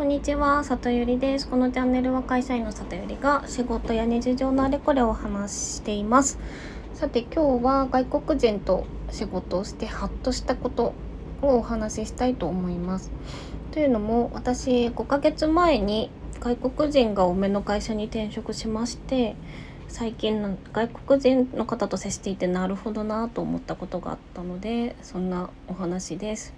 こんにちは、里ゆりです。このチャンネルは会社員の里ゆりが仕事や日常のあれこれを話しています。さて今日は外国人と仕事をしてハッとしたことをお話ししたいと思います。というのも私5ヶ月前に外国人が多めの会社に転職しまして最近の外国人の方と接していてなるほどなと思ったことがあったのでそんなお話です。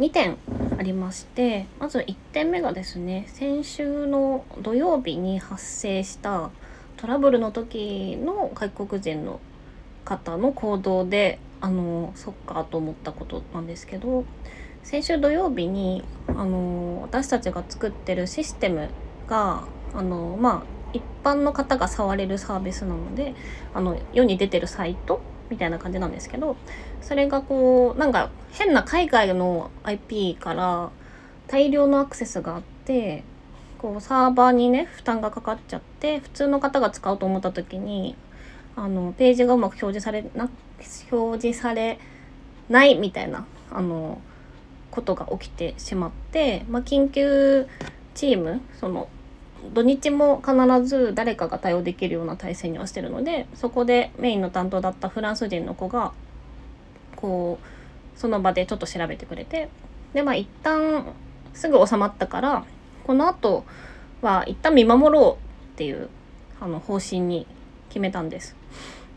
2点ありましてまず1点目がですね先週の土曜日に発生したトラブルの時の外国人の方の行動であのそっかと思ったことなんですけど先週土曜日にあの私たちが作ってるシステムがあのまあ一般の方が触れるサービスなのであの世に出てるサイトみたいな感じなんですけどそれがこうなんか変な海外の IP から大量のアクセスがあってこうサーバーにね負担がかかっちゃって普通の方が使おうと思った時にあのページがうまく表示されな表示されないみたいなあのことが起きてしまって、まあ、緊急チームその土日も必ず誰かが対応できるような体制にはしてるのでそこでメインの担当だったフランス人の子がこうその場でちょっと調べてくれてでまあ一旦すぐ収まったからこの後は一旦見守ろうっていうあの方針に決めたんです。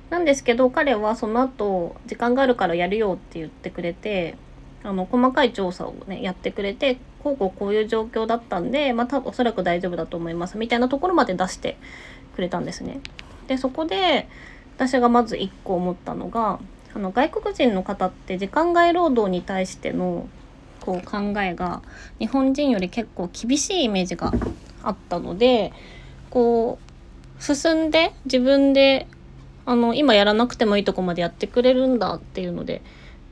なんですけど彼はその後時間があるからやるよって言ってくれてあの細かい調査をねやってくれてこうこうこういう状況だったんでまあ多分おそらく大丈夫だと思いますみたいなところまで出してくれたんですね。でそこで私がまず1個思ったのがあの外国人の方って時間外労働に対してのこう考えが日本人より結構厳しいイメージがあったのでこう進んで自分であの今やらなくてもいいとこまでやってくれるんだっていうので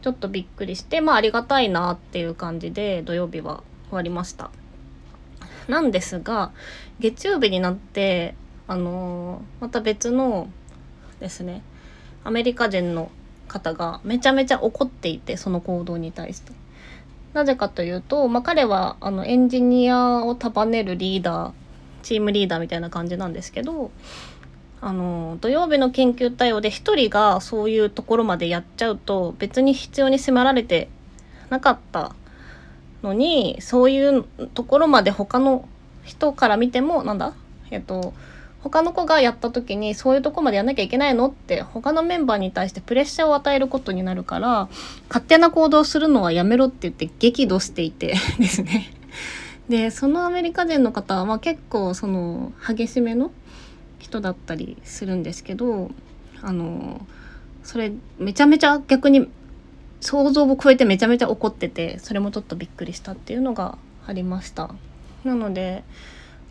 ちょっとびっくりしてまあありがたいなっていう感じで土曜日は終わりました。なんですが月曜日になってあのー、また別のですねアメリカ人の方がめちゃめちゃ怒っていてその行動に対して。なぜかというと、まあ、彼はあのエンジニアを束ねるリーダーチームリーダーみたいな感じなんですけどあの土曜日の研究対応で1人がそういうところまでやっちゃうと別に必要に迫られてなかったのにそういうところまで他の人から見てもなんだ？えっと他の子がやった時にそういうとこまでやんなきゃいけないのって他のメンバーに対してプレッシャーを与えることになるから勝手な行動するのはやめろって言って激怒していて ですね。でそのアメリカ人の方は、結構その激しめの人だったりするんですけどあのそれめちゃめちゃ逆に想像を超えてめちゃめちゃ怒っててそれもちょっとびっくりしたっていうのがありました。なので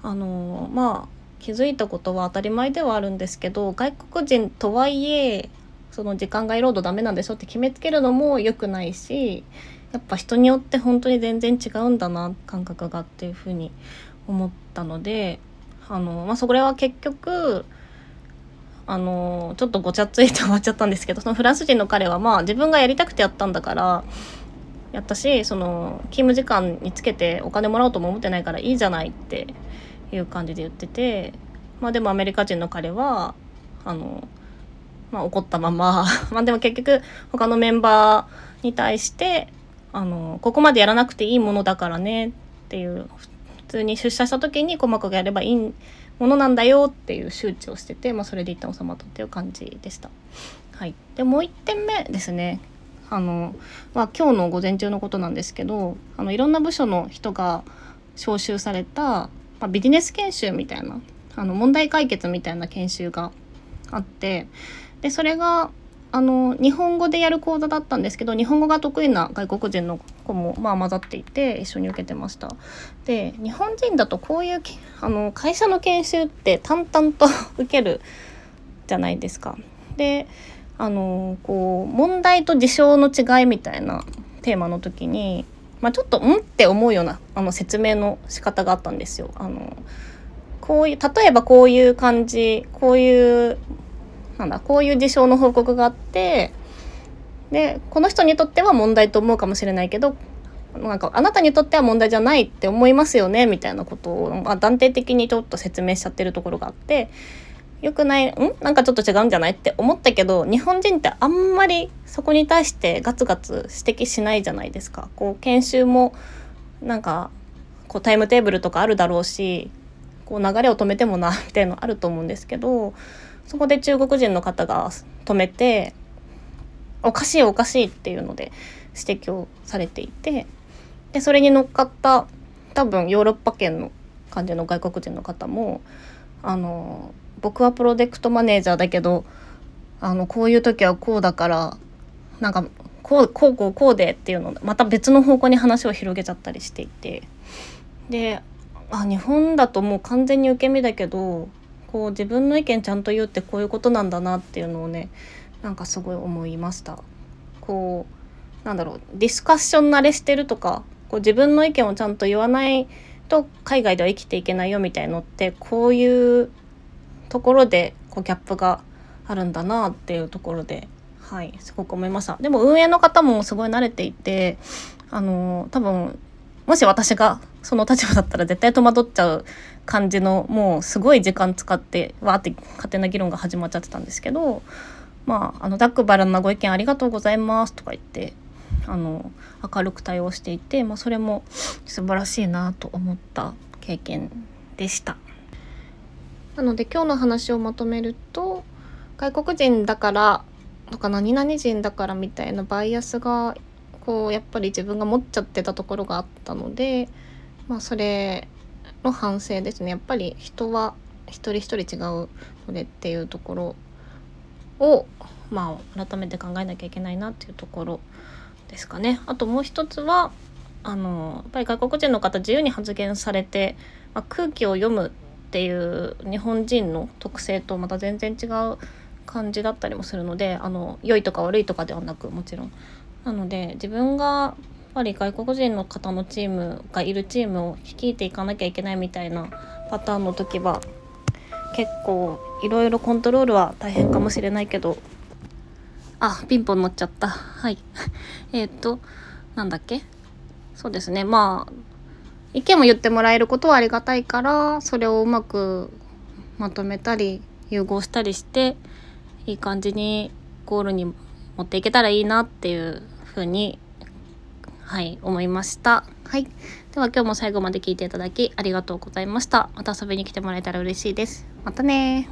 あのまあ気づいたことは当たり前ではあるんですけど外国人とはいえその時間外労働ダメなんでしょって決めつけるのも良くないしやっぱ人によって本当に全然違うんだな感覚がっていうふうに思ったのであの、まあ、それは結局あのちょっとごちゃついて終わっちゃったんですけどそのフランス人の彼はまあ自分がやりたくてやったんだからやったしその勤務時間につけてお金もらおうとも思ってないからいいじゃないっていう感じで言っててまあでもアメリカ人の彼はあの、まあ、怒ったまま まあでも結局他のメンバーに対してあのここまでやらなくていいものだからねっていう普通に出社した時に細かくやればいいものなんだよっていう周知をしてて、まあ、それで一旦収まったっていう感じでした。はい、でもう1点目ですねあの、まあ、今日の午前中のことなんですけどあのいろんな部署の人が招集された、まあ、ビジネス研修みたいなあの問題解決みたいな研修があってでそれがあの日本語でやる講座だったんですけど日本語が得意な外国人の子もまあ混ざっていて一緒に受けてました。で日本人だとこういうあの会社の研修って淡々と受けるじゃないですか。であのこう問題と事象の違いみたいなテーマの時に、まあ、ちょっとうんって思うようなあの説明の仕方があったんですよ。あのこういう例えばこういう感じこういうなんだこういう事象の報告があってでこの人にとっては問題と思うかもしれないけどなんかあなたにとっては問題じゃないって思いますよねみたいなことを、まあ、断定的にちょっと説明しちゃってるところがあってよくないん？なんかちょっと違うんじゃないって思ったけど日本人ってあんまりそこに対してガツガツ指摘しないじゃないですか。こう研修もなんかこうタイムテーブルとかあるだろうしこう流れを止めてもなみたいなのあると思うんですけどそこで中国人の方が止めておかしいおかしいっていうので指摘をされていてでそれに乗っかった多分ヨーロッパ圏の感じの外国人の方もあの僕はプロジェクトマネージャーだけどあのこういう時はこうだからなんかこうこうこうこうでっていうのまた別の方向に話を広げちゃったりしていて。であ日本だともう完全に受け身だけどこう自分の意見ちゃんと言うってこういうことなんだなっていうのをねなんかすごい思いました。こうなんだろうディスカッション慣れしてるとかこう自分の意見をちゃんと言わないと海外では生きていけないよみたいのってこういうところでこうギャップがあるんだなっていうところではいすごく思いましたでも運営の方もすごい慣れていてあの多分もし私がその立場だったら絶対戸惑っちゃう感じのもうすごい時間使ってわーって勝手な議論が始まっちゃってたんですけどまああのダックバラなご意見ありがとうございますとか言ってあの明るく対応していて、まあ、それも素晴らしいなと思った経験でした。なので今日の話をまとめると外国人だからとか何々人だからみたいなバイアスがこうやっぱり自分が持っちゃってたところがあったので、まあ、それの反省ですねやっぱり人は一人一人違うのでっていうところを、まあ、改めて考えなきゃいけないなっていうところですかね。あともう一つはあのやっぱり外国人の方自由に発言されて、まあ、空気を読むっていう日本人の特性とまた全然違う感じだったりもするのであの良いとか悪いとかではなくもちろん。なので自分がぱり外国人の方のチームがいるチームを率いていかなきゃいけないみたいなパターンの時は結構いろいろコントロールは大変かもしれないけどあピンポン乗っちゃった。はい。えっとなんだっけ？そうですね。まあ意見も言ってもらえることはありがたいからそれをうまくまとめたり融合したりしていい感じにゴールに持っていけたらいいなっていうふうにはい思いました。はい。では今日も最後まで聞いていただきありがとうございました。また遊びに来てもらえたら嬉しいです。またね